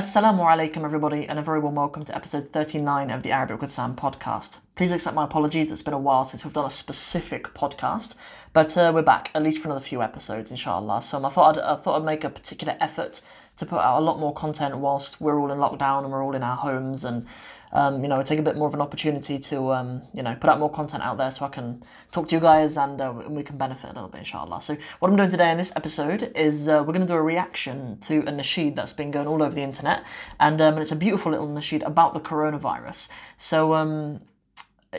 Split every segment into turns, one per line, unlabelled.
Assalamu alaikum, everybody, and a very warm welcome to episode 39 of the Arabic with Sam podcast. Please accept my apologies, it's been a while since we've done a specific podcast, but uh, we're back, at least for another few episodes, inshallah. So um, I thought I'd, I thought I'd make a particular effort to put out a lot more content whilst we're all in lockdown and we're all in our homes and um, you know, take a bit more of an opportunity to, um, you know, put out more content out there so I can talk to you guys and, uh, we can benefit a little bit, inshallah. So, what I'm doing today in this episode is uh, we're going to do a reaction to a nasheed that's been going all over the internet, and, um, and it's a beautiful little nasheed about the coronavirus. So, um,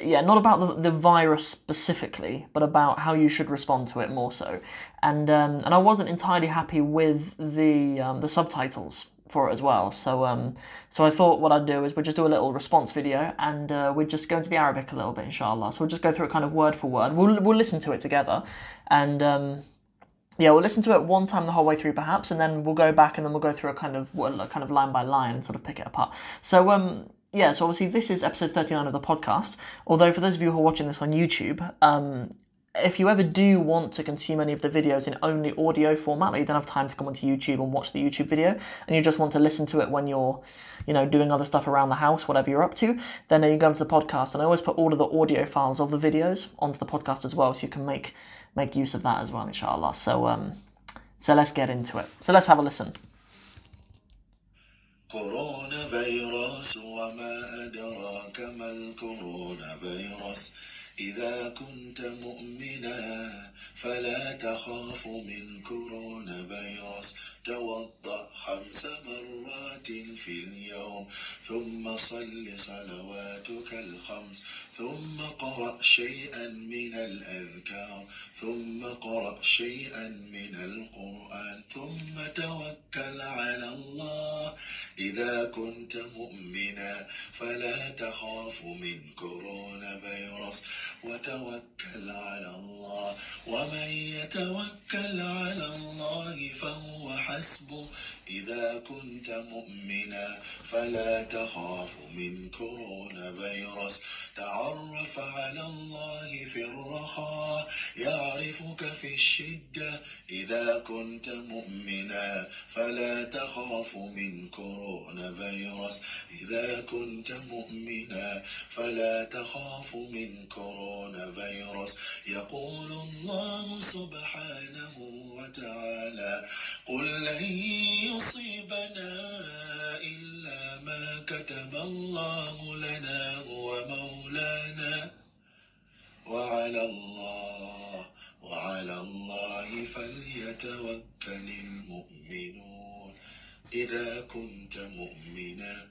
yeah, not about the, the virus specifically, but about how you should respond to it more so. And um, and I wasn't entirely happy with the um, the subtitles for it as well. So um, so I thought what I'd do is we'd just do a little response video and uh, we'd just go into the Arabic a little bit, inshallah. So we'll just go through it kind of word for word. We'll we'll listen to it together, and um, yeah, we'll listen to it one time the whole way through, perhaps, and then we'll go back and then we'll go through a kind of well, kind of line by line and sort of pick it apart. So um. Yeah, so obviously this is episode 39 of the podcast. Although for those of you who are watching this on YouTube, um, if you ever do want to consume any of the videos in only audio format, you don't have time to come onto YouTube and watch the YouTube video, and you just want to listen to it when you're, you know, doing other stuff around the house, whatever you're up to, then you go into the podcast. And I always put all of the audio files of the videos onto the podcast as well, so you can make make use of that as well, inshallah. So um, so let's get into it. So let's have a listen.
إذا كنت مؤمنا فلا تخاف من كورونا فيروس توضأ خمس مرات في اليوم ثم صل صلواتك الخمس ثم قرأ شيئا من الأذكار ثم قرأ شيئا من القرآن ثم توكل على الله. إذا كنت مؤمنا فلا تخاف من كورونا فيروس وتوكل على الله. ومن يتوكل على الله فهو حسبه. إذا كنت مؤمنا فلا تخاف من كورونا فيروس تعرف على الله في الرخاء يعرفك في الشدة. إذا كنت مؤمنا فلا تخاف من كورونا فيروس إذا كنت مؤمنا فلا تخاف من كورونا فيروس يقول الله سبحانه وتعالى قل لن يصيبنا إلا ما كتب الله لنا هو مولانا وعلى الله وعلى الله فليتوكل المؤمنون. إذا كنت مؤمنا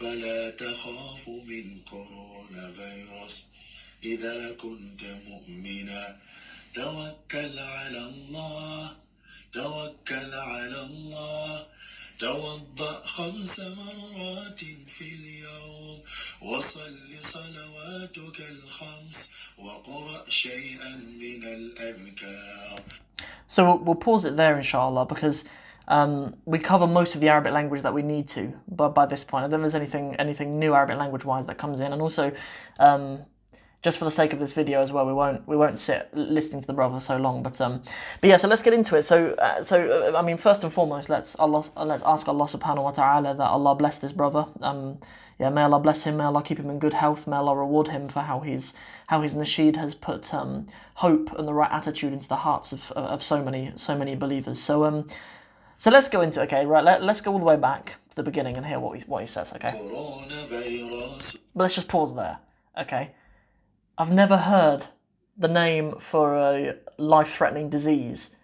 فلا تخاف من كورونا فيروس إذا كنت مؤمنا توكل على الله توكل على الله توضأ خمس مرات في اليوم وصل صلواتك الخمس
So we'll, pause it there, inshallah, because um, we cover most of the Arabic language that we need to by, by this point. I don't think there's anything anything new Arabic language wise that comes in, and also um, just for the sake of this video as well, we won't we won't sit listening to the brother so long. But um, but yeah, so let's get into it. So uh, so uh, I mean, first and foremost, let's Allah, let's ask Allah Subhanahu wa Taala that Allah bless this brother. Um, yeah, may Allah bless him. May Allah keep him in good health. May Allah reward him for how he's how his nasheed has put um, hope and the right attitude into the hearts of of so many so many believers. So um. So let's go into okay, right? Let, let's go all the way back to the beginning and hear what he, what he says, okay? But let's just pause there, okay? I've never heard the name for a life threatening disease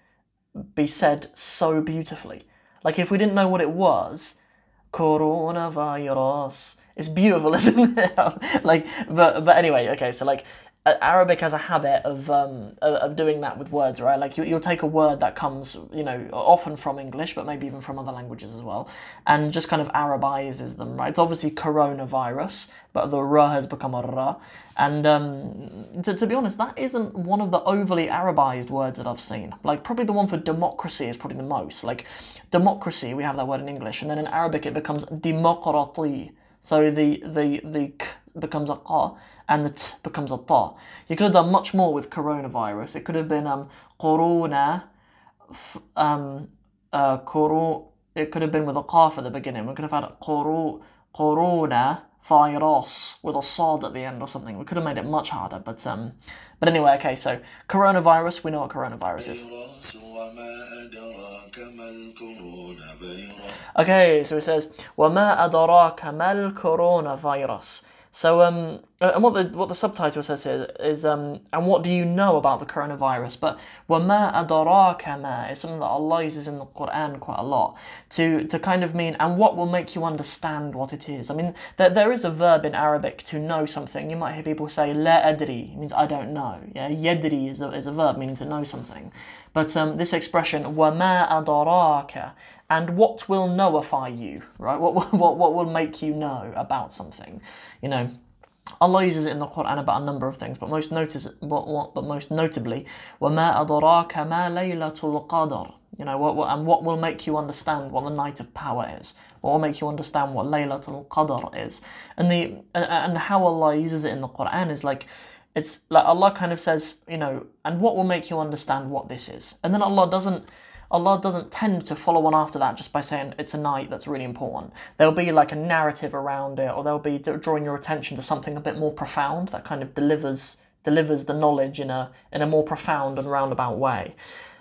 be said so beautifully. Like, if we didn't know what it was, coronavirus. It's beautiful, isn't it? like, but but anyway, okay. So like, Arabic has a habit of um, of doing that with words, right? Like you, will take a word that comes, you know, often from English, but maybe even from other languages as well, and just kind of Arabizes them, right? It's obviously coronavirus, but the ra has become a ra, and um, to, to be honest, that isn't one of the overly Arabized words that I've seen. Like probably the one for democracy is probably the most. Like democracy, we have that word in English, and then in Arabic it becomes demokrati. So the the the k becomes a qa and the t becomes a ta. You could have done much more with coronavirus. It could have been um, corona, um, uh, it could have been with a qaf at the beginning. We could have had quru, corona virus with a sod at the end or something. We could have made it much harder, but um, but anyway, okay. So coronavirus, we know what coronavirus is. Okay, so it says, وَمَا أَدَرَاكَ مَا الْكُرُونَ فَيْرَسِ So, um, and what the what the subtitle says here is, um, and what do you know about the coronavirus? But wama adaraka ma is something that Allah uses in the Quran quite a lot to to kind of mean, and what will make you understand what it is? I mean, there, there is a verb in Arabic to know something. You might hear people say la adri means I don't know. Yeah, yedri is a, is a verb meaning to know something. But um, this expression wama adaraka and what will knowify you, right? What, what, what will make you know about something? You know, Allah uses it in the Quran about a number of things, but most notice, what, what, but most notably, وَمَا أَدْرَاكَ مَا لَيْلَةُ الْقَدْرِ You know, what, what, and what will make you understand what the night of power is? What will make you understand what Laylatul Qadr is? And the and how Allah uses it in the Quran is like, it's like Allah kind of says, you know, and what will make you understand what this is? And then Allah doesn't Allah doesn't tend to follow on after that just by saying it's a night that's really important. There'll be like a narrative around it, or there'll be drawing your attention to something a bit more profound that kind of delivers delivers the knowledge in a in a more profound and roundabout way.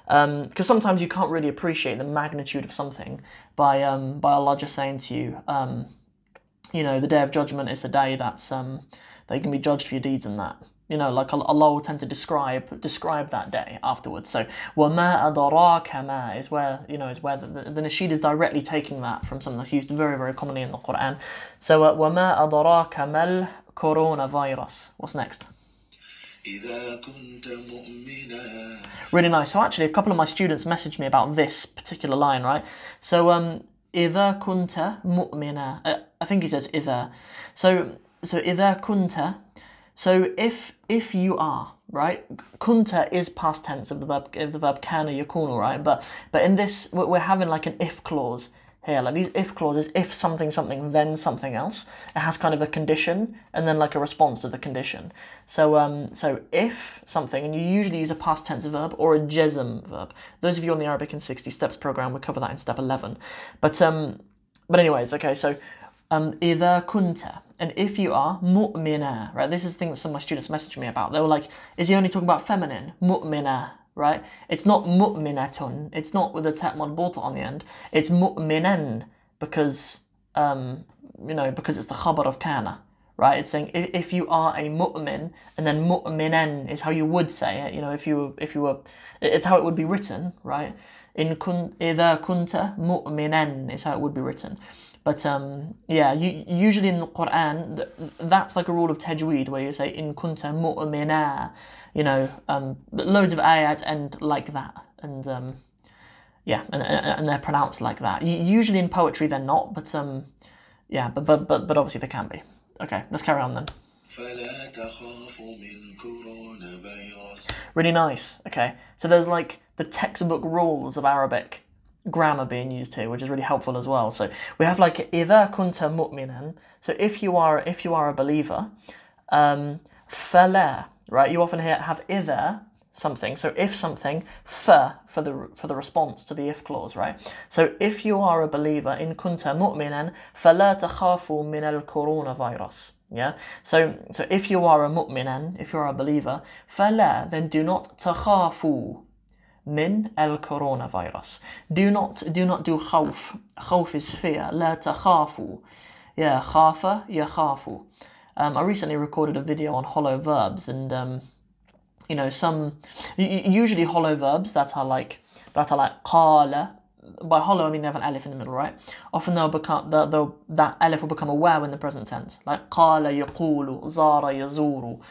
Because um, sometimes you can't really appreciate the magnitude of something by um, by Allah just saying to you, um, you know, the day of judgment is a day that's um, that you can be judged for your deeds and that you know, like Allah will tend to describe describe that day afterwards. So وَمَا أَدْرَاكَ مَا is where you know is where the, the, the nasheed is directly taking that from something that's used very very commonly in the Quran. So uh, وَمَا أَدْرَاكَ مَا الكوروnavirus. What's next?
إذا كنت مؤمنا
Really nice. So actually, a couple of my students messaged me about this particular line, right? So um, إذا كنت مؤمنا. Uh, I think he says إذا. So so إذا كنت so if if you are right, kunta is past tense of the verb of the verb kana yakunu, right? But but in this we're having like an if clause here. Like these if clauses, if something something then something else. It has kind of a condition and then like a response to the condition. So um so if something and you usually use a past tense verb or a jezm verb. Those of you on the Arabic in 60 steps program we cover that in step 11. But um but anyways, okay, so um, إذا كنت and if you are mu'mina, right? This is the thing that some of my students messaged me about. They were like, is he only talking about feminine? Mu'mina, right? It's not mu'minatun. It's not with a ta' on the end. It's mu'minan because, um, you know, because it's the khabar of kana, right? It's saying if, if you are a mu'min and then mu'minan is how you would say it. You know, if you if you were, it's how it would be written, right? In kun kunta mu'minan is how it would be written. But um, yeah, you, usually in the Quran, that's like a rule of tajweed where you say in kunta mu'mina, you know, um, loads of ayat and like that, and um, yeah, and, and they're pronounced like that. Usually in poetry they're not, but um, yeah, but but but but obviously they can be. Okay, let's carry on then. Really nice. Okay, so there's like the textbook rules of Arabic grammar being used here, which is really helpful as well. So we have like إذا كنت مؤمنا. So if you are if you are a believer, um, فلا, right? You often hear have إذا something. So if something, th for the for the response to the if clause, right? So if you are a believer, in kunta mu'minan, فلا تخافوا من الكورونا Yeah. So so if you are a mu'minan, if you are a believer, فلا, then do not تخافوا min el coronavirus. Do not do not do khawf. Khawf is fear. La takhafu. Yeah, khafa, yakhafu. Um, I recently recorded a video on hollow verbs, and um, you know some usually hollow verbs that are like that are like qala. By hollow, I mean they have an alif in the middle, right? Often they'll become they'll, they'll that alif will become a waw when the present tense, like qala yaqulu, zara yazuru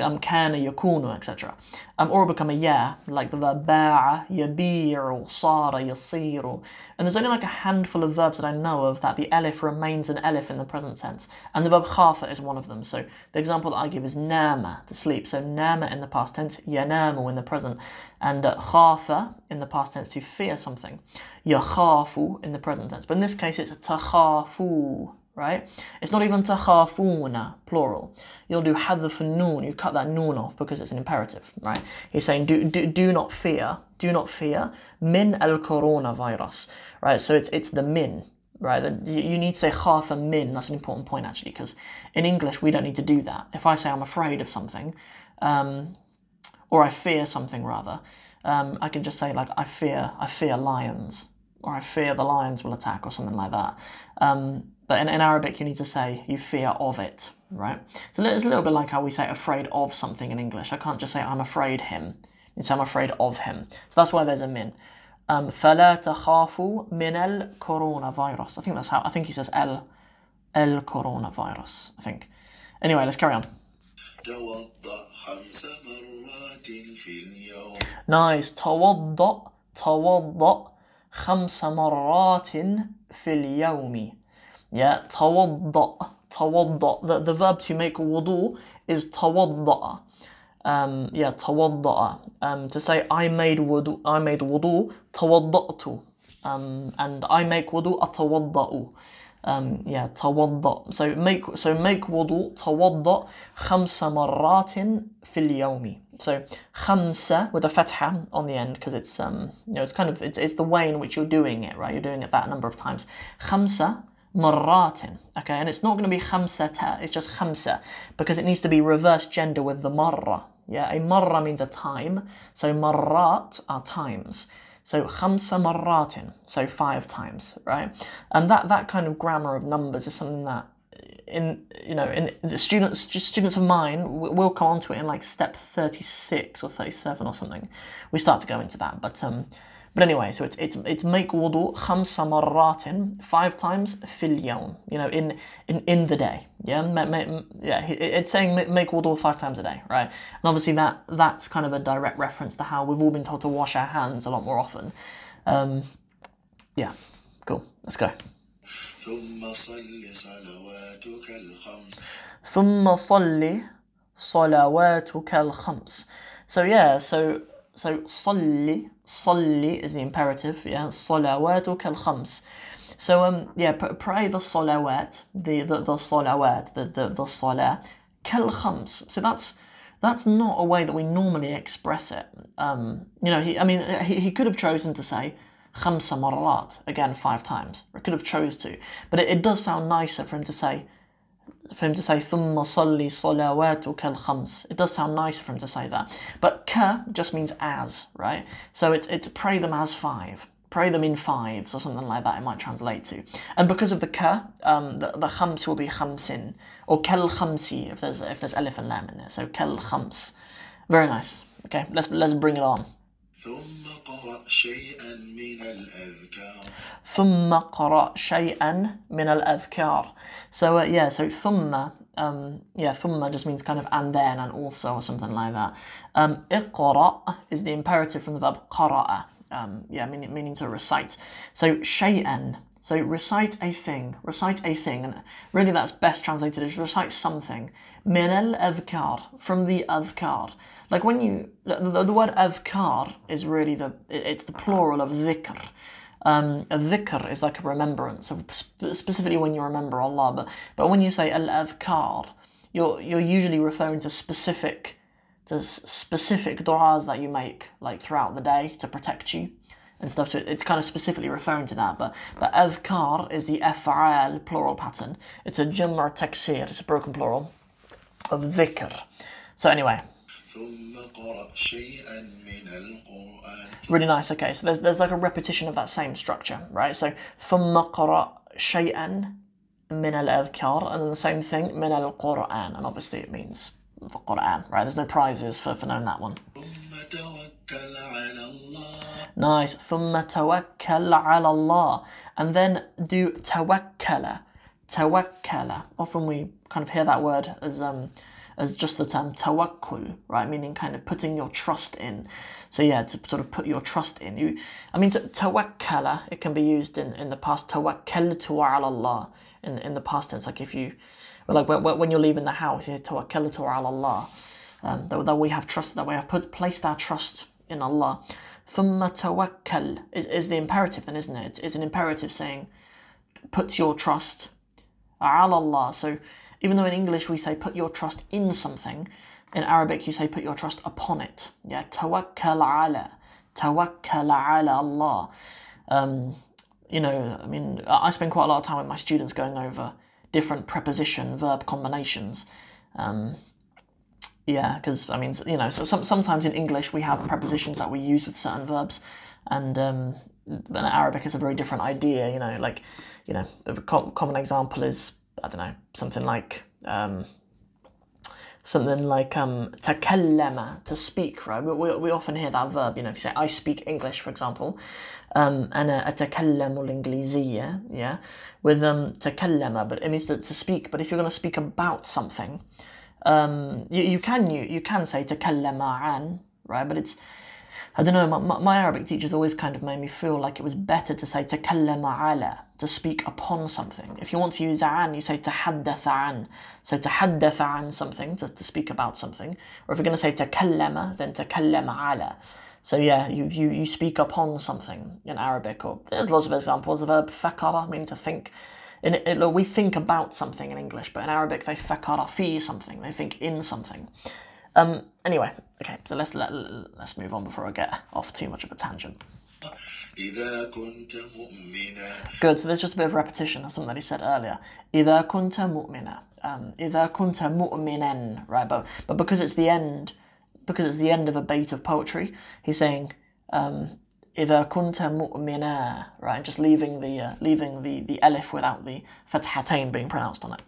um, kana, yakunu, etc. Um, or become a ya, like the verb ba'a, yabi'u, sara, yasiru. And there's only like a handful of verbs that I know of that the elif remains an elif in the present tense. And the verb khafa is one of them. So the example that I give is nama, to sleep. So nama in the past tense, yanamu in the present. And uh, khafa in the past tense, to fear something. Yakhafu in the present tense. But in this case, it's takhafu right? It's not even takhafuna, plural. You'll do hadhafun noon, you cut that noon off because it's an imperative, right? He's saying do, do, do not fear, do not fear min al coronavirus, right? So it's, it's the min, right? You need to say khafa min. That's an important point actually, because in English we don't need to do that. If I say I'm afraid of something, um, or I fear something rather, um, I can just say like I fear I fear lions, or I fear the lions will attack, or something like that. Um, but in, in Arabic, you need to say you fear of it, right? So it's a little bit like how we say afraid of something in English. I can't just say I'm afraid him. It's I'm afraid of him. So that's why there's a min. Um, فلا تخافوا من الكورونا I think that's how. I think he says el, el coronavirus. I think. Anyway, let's carry on.
توضأ خمس مرات في اليوم
Nice. توضأ توضأ خمس مرات في اليوم. Yeah, tawadda. Tawadda. The, the verb to make wudu is tawadda. Um, yeah, tawadda. Um, to say I made wudu, I made wudu, tawadda'tu. Um, and I make wudu, atawadda'u. Um, yeah, tawadda. So make so make wudu, tawadda, khamsa marratin fil yawmi. So khamsa with a fatha on the end because it's um you know it's kind of it's, it's the way in which you're doing it, right? You're doing it that number of times. Khamsa مرات. Okay, and it's not going to be خمسة, it's just خمسة because it needs to be reverse gender with the marra. Yeah, a marra means a time, so marrat are times. So khamsa marratin, so five times, right? And that, that kind of grammar of numbers is something that in you know in the students just students of mine will come onto it in like step 36 or 37 or something we start to go into that but um but anyway so it's it's it's make wudu khamsa marratin five times fil yawm you know in in in the day yeah ma, ma, yeah it's saying make wudu five times a day right and obviously that that's kind of a direct reference to how we've all been told to wash our hands a lot more often um yeah cool let's go
ثم صل صلواتك الخمس
ثم صل صلواتك الخمس. So yeah, so so صلي صلي is the imperative, yeah. صلواتك الخمس. So um yeah, pray the salawat, the the, the salawat, the the the salah kal khams. So that's that's not a way that we normally express it. Um, you know, he I mean he, he could have chosen to say khamsa marrat, again five times. Or could have chose to. But it, it does sound nicer for him to say for him to say ثم صلي صلواتك الخمس. It does sound nicer for him to say that. But ka just means as, right? So it's it's pray them as five. Pray them in fives or something like that, it might translate to. And because of the ka, um, the, the khams will be khamsin, or kel khamsi if there's if there's alif lam in there. So kel khams. Very nice. Okay, let's let's bring it on.
ثم قرأ شيئا من الأذكار
ثم قرأ شيئا من الأذكار. So uh, yeah, so ثم um, yeah, ثم just means kind of and then and also or something like that. Um, اقرأ is the imperative from the verb قرأ. Um, yeah, meaning, meaning to recite. So شيئا so recite a thing, recite a thing, and really that's best translated as recite something. Min al from the adhkar. Like when you, the, the word adhkar is really the, it's the plural of dhikr. Um, a dhikr is like a remembrance, of specifically when you remember Allah. But, but when you say al-adhkar, you're, you're usually referring to specific, to specific du'as that you make like throughout the day to protect you and stuff. So it's kind of specifically referring to that. But but adhkar is the af'al plural pattern. It's a jumr taksir. It's a broken plural of dhikr. So anyway, Really nice. Okay, so there's there's like a repetition of that same structure, right? So ثم قرأ شيئا من الأذكار, and then the same thing من القرآن, and obviously it means the Quran, right? There's no prizes for, for knowing that one. Nice. ثم توكل على الله, and then do توكل, توكل. Often we kind of hear that word as um as just the term tawakkul, right? Meaning kind of putting your trust in. So yeah, to sort of put your trust in. You, I mean, tawakkala, it can be used in, in the past, tawakkaltu ala Allah, in, in the past tense, like if you, like when, when you're leaving the house, you tawakkaltu ala Allah, um, that, that we have trust, that we have put, placed our trust in Allah. Thumma tawakkal is, is the imperative then, isn't it? It's, it's an imperative saying, put your trust على الله. So even though in English we say put your trust in something, in Arabic you say put your trust upon it. Yeah, tawakkal ala, tawakkal ala Allah. Um, you know, I mean, I spend quite a lot of time with my students going over different preposition verb combinations. Um, yeah, because I mean, you know, so some, sometimes in English we have prepositions that we use with certain verbs, and um, Arabic is a very different idea. You know, like you know, a co- common example is I don't know something like um, something like um, takallama to speak. Right, we, we, we often hear that verb. You know, if you say I speak English, for example, um, أنا أتكلم الإنجليزية. Yeah, with um, takallama, but it means to, to speak. But if you're going to speak about something um, you, you can you, you can say takallama an, right? But it's I don't know. My, my, my Arabic teachers always kind of made me feel like it was better to say takallama ala, to speak upon something. If you want to use an, you say an. So an something, to, to speak about something. Or if you're going to say takallama, then takallama ala. So yeah, you, you, you speak upon something in Arabic. Or there's lots of examples. The verb fakara, meaning to think. In it, it- we think about something in English, but in Arabic they fakara fi something. They think in something. Um, anyway, okay, so let's let, let's move on before I get off too much of a tangent.
إذا كنت مؤمنا
Good. So there's just a bit of repetition of something that he said earlier. إذا كنت مؤمنا. Um, إذا كنت مؤمنا. Right, but but because it's the end, because it's the end of a bait of poetry, he's saying um, إذا كنت مؤمنا. Right, just leaving the uh, leaving the the elif without the fathatain being pronounced on it.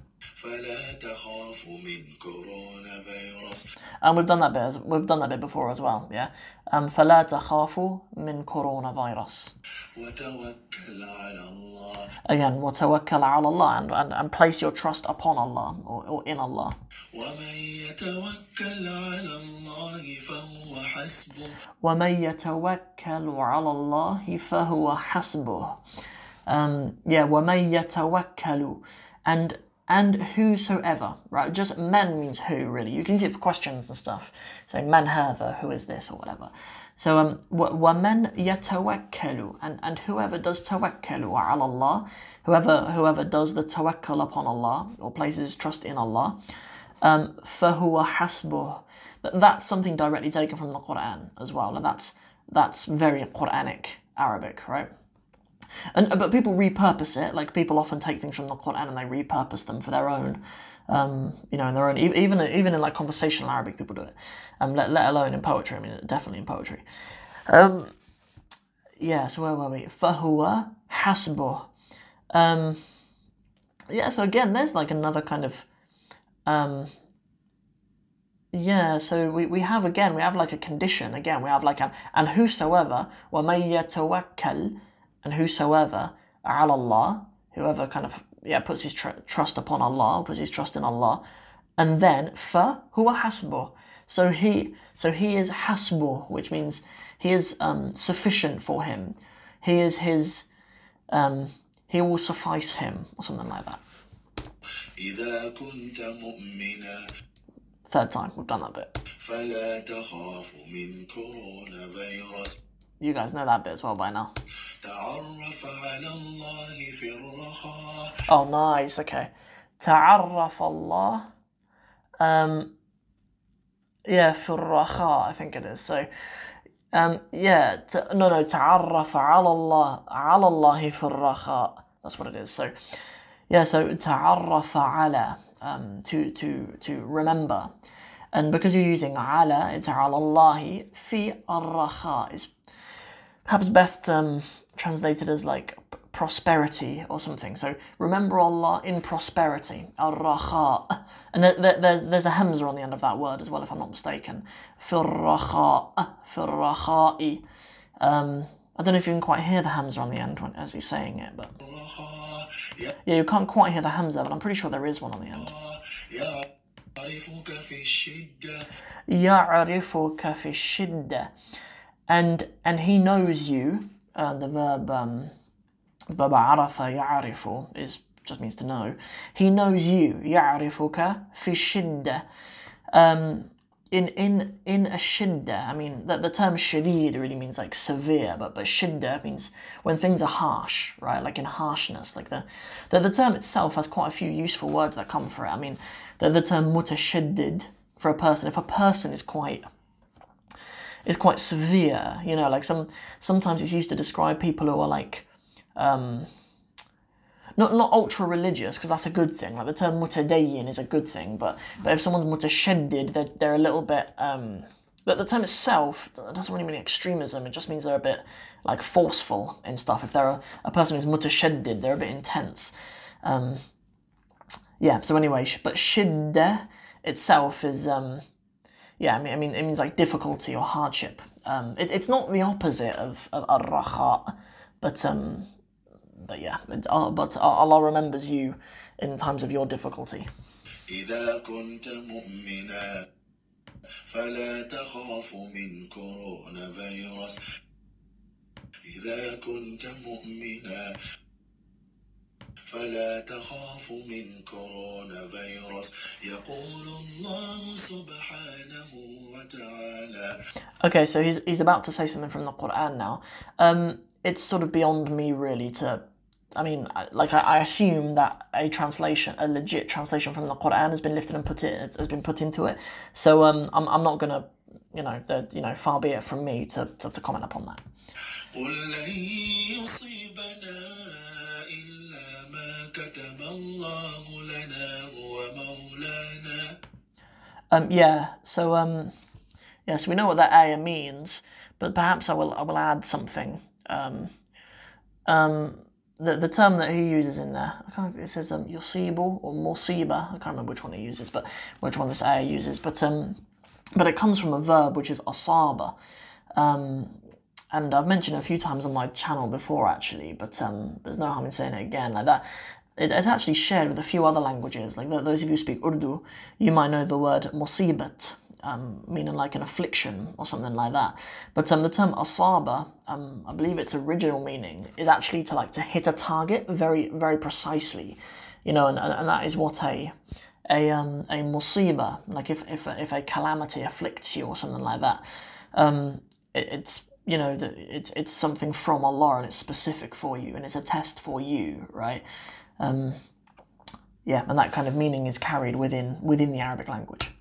فلا تخاف من كورونا فيروس
And we've done that bit. As, we've done that bit before as well. Yeah. Um, فلا تخافوا من كورونا فيروس.
وتوكل على الله
Again, وتوكل على الله and, and, and place your trust upon Allah or, or in Allah.
ومن يتوكل على الله فهو حسبه
ومن يتوكل على الله فهو حسبه. Um, yeah, ومن يتوكل and and whosoever, right? Just men means who, really. You can use it for questions and stuff. So man هذا, who is this or whatever. So um, و- ومن يتوكل and and whoever does توكل على الله, whoever whoever does the tawakkul upon Allah or places trust in Allah, um, فهو حسبه. Th- That's something directly taken from the Quran as well, and that's that's very Quranic Arabic, right? And but people repurpose it. Like people often take things from the Quran and they repurpose them for their own, um, you know, in their own. e- Even even in like conversational Arabic, people do it. Um, let, let alone in poetry. I mean, definitely in poetry. Um, yeah. So where were we? فهو حسبه. Um, yeah. So again, there's like another kind of Yeah, so we, we have again, we have like a condition again. We have like an and whosoever وَمَن يَتَوَكَّل and whosoever ala Allah, whoever kind of yeah puts his tr- trust upon Allah, puts his trust in Allah, and then fa huwa hasbuh. So he so he is hasbuh, which means he is um, sufficient for him. He is his um, he will suffice him or something like that. Third time we've done that bit.
فلا تخاف من كورونا فيروس
You guys know that bit as well by now.
تعرف على الله في الرخاء
Oh, nice. Okay. تعرف الله. Um, yeah, في الرخاء, I think it is. So, um, yeah, t- no, no, تعرف على الله, على الله في الرخاء. That's what it is. So, yeah, so تعرف على, um, to, to, to remember. And because you're using على, it's على الله في الرخاء. It's perhaps best um, translated as like p- prosperity or something. So remember Allah in prosperity, al-raha. And there, there, there's, there's a hamza on the end of that word as well, if I'm not mistaken. Fir-raha, fir-raha'i. Um, I don't know if you can quite hear the hamza on the end when, as he's saying it, but
الرخاء
yeah, you can't quite hear the hamza, but I'm pretty sure there is one on the end.
يعرفك في الشدة
يعرفك في الشدة and and he knows you uh, the verb um, verb عرف يعرف is just means to know he knows you يعرفك في الشدة um, in in in a shidda, I mean the, the term shadid really means like severe, but but shidda means when things are harsh, right? Like in harshness. Like the the, the term itself has quite a few useful words that come for it. I mean the, the term mutashaddid for a person, if a person is quite is quite severe, you know, like some sometimes it's used to describe people who are like um not not ultra religious because that's a good thing. Like the term mutadayyin is a good thing, but but if someone's mutashaddid, they're they're a little bit. Um, but the term itself doesn't really mean extremism. It just means they're a bit like forceful and stuff. If they're a, a person who's mutashaddid, they're a bit intense. Um, yeah. So anyway, but shidda itself is um, yeah. I mean, I mean, it means like difficulty or hardship. Um, it, it's not the opposite of of ar-raha, but um, but yeah, it- uh, but Allah remembers you in times of your difficulty.
إذا كنت مؤمنا فلا تخاف من كورونا فيروس إذا كنت مؤمنا فلا تخاف من كورونا فيروس يقول الله سبحانه وتعالى
Okay, so he's he's about to say something from the Quran now. Um, it's sort of beyond me really to. I mean, I- like I, I assume that a translation, a legit translation from the Quran, has been lifted and put in, has been put into it. So um, I'm I'm not gonna, you know, the, you know, far be it from me to, to to comment upon that.
إلا ما كتب الله لنا هو مولانا
Um, yeah, so um, Yes. we know what that ayah means, but perhaps I will I will add something. Um, um, the, the term that he uses in there, I can't it says um, Yosibu or Musiba, I can't remember which one he uses, but which one this ayah uses, but um, but it comes from a verb which is asaba, um, and I've mentioned a few times on my channel before actually, but um, there's no harm in saying it again like that. It, it's actually shared with a few other languages. Like th- those of you who speak Urdu, you might know the word musibat, um, meaning like an affliction or something like that. But um, the term asaba, um, I believe its original meaning is actually to like to hit a target very very precisely, you know, and, and, that is what a a um, a musiba, like if if if a calamity afflicts you or something like that, um, it, it's you know that it's it's something from Allah and it's specific for you and it's a test for you, right? Um, yeah, and that kind of meaning is carried within within the Arabic language.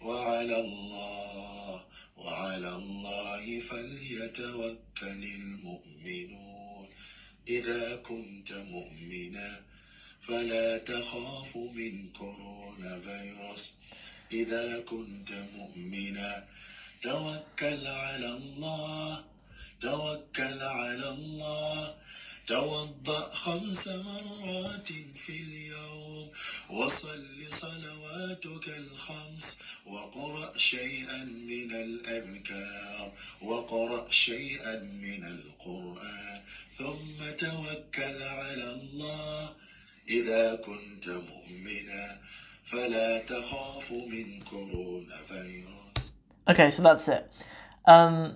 وعلى الله وعلى الله فليتوكل المؤمنون إذا كنت مؤمنا فلا تخاف من كورونا فيروس إذا كنت مؤمنا توكل على الله توكل على الله. توضأ خمس مرات في اليوم وصل صلواتك الخمس وقرأ شيئا من الأذكار وقرأ شيئا من القرآن. ثم توكل على الله. إذا كنت مؤمنا فلا تخاف من كورونا فيروس.
Okay, so that's it. Um,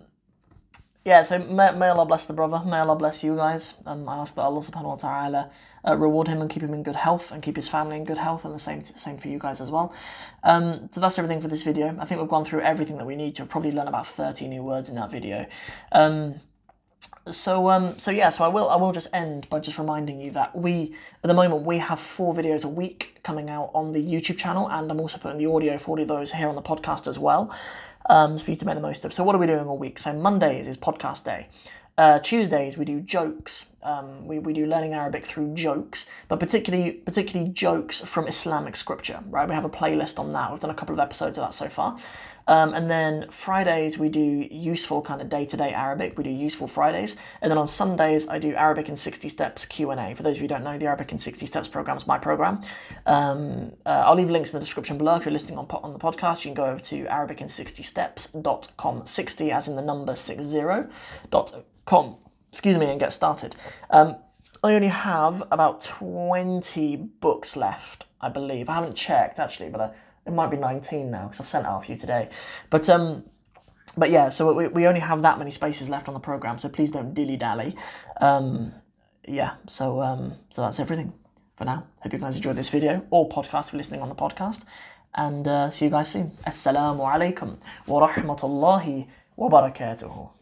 yeah, so may, may Allah bless the brother, may Allah bless you guys. and I ask that Allah subhanahu wa ta'ala uh, reward him and keep him in good health and keep his family in good health and the same same for you guys as well. Um, so that's everything for this video. I think we've gone through everything that we need to. I've probably learned about 30 new words in that video. Um, so um so yeah so i will i will just end by just reminding you that we at the moment we have four videos a week coming out on the youtube channel and i'm also putting the audio for those here on the podcast as well um for you to make the most of so what are we doing all week so mondays is podcast day uh, Tuesdays we do jokes. Um, we, we do learning Arabic through jokes, but particularly particularly jokes from Islamic scripture. Right, we have a playlist on that. We've done a couple of episodes of that so far. Um, and then Fridays we do useful kind of day to day Arabic. We do useful Fridays, and then on Sundays I do Arabic in sixty steps Q and A. For those of you who don't know, the Arabic in sixty steps program is my program. Um, uh, I'll leave links in the description below. If you're listening on on the podcast, you can go over to arabicin60steps.com. Sixty as in the number six zero dot com. Excuse me, and get started. Um, I only have about 20 books left, I believe. I haven't checked actually, but uh, it might be 19 now because I've sent out a few today. But um, but yeah, so we, we only have that many spaces left on the program, so please don't dilly dally. Um, yeah, so um, so that's everything for now. Hope you guys enjoyed this video or podcast for listening on the podcast. and uh, see you guys soon. Assalamu alaikum wa rahmatullahi wa barakatuhu.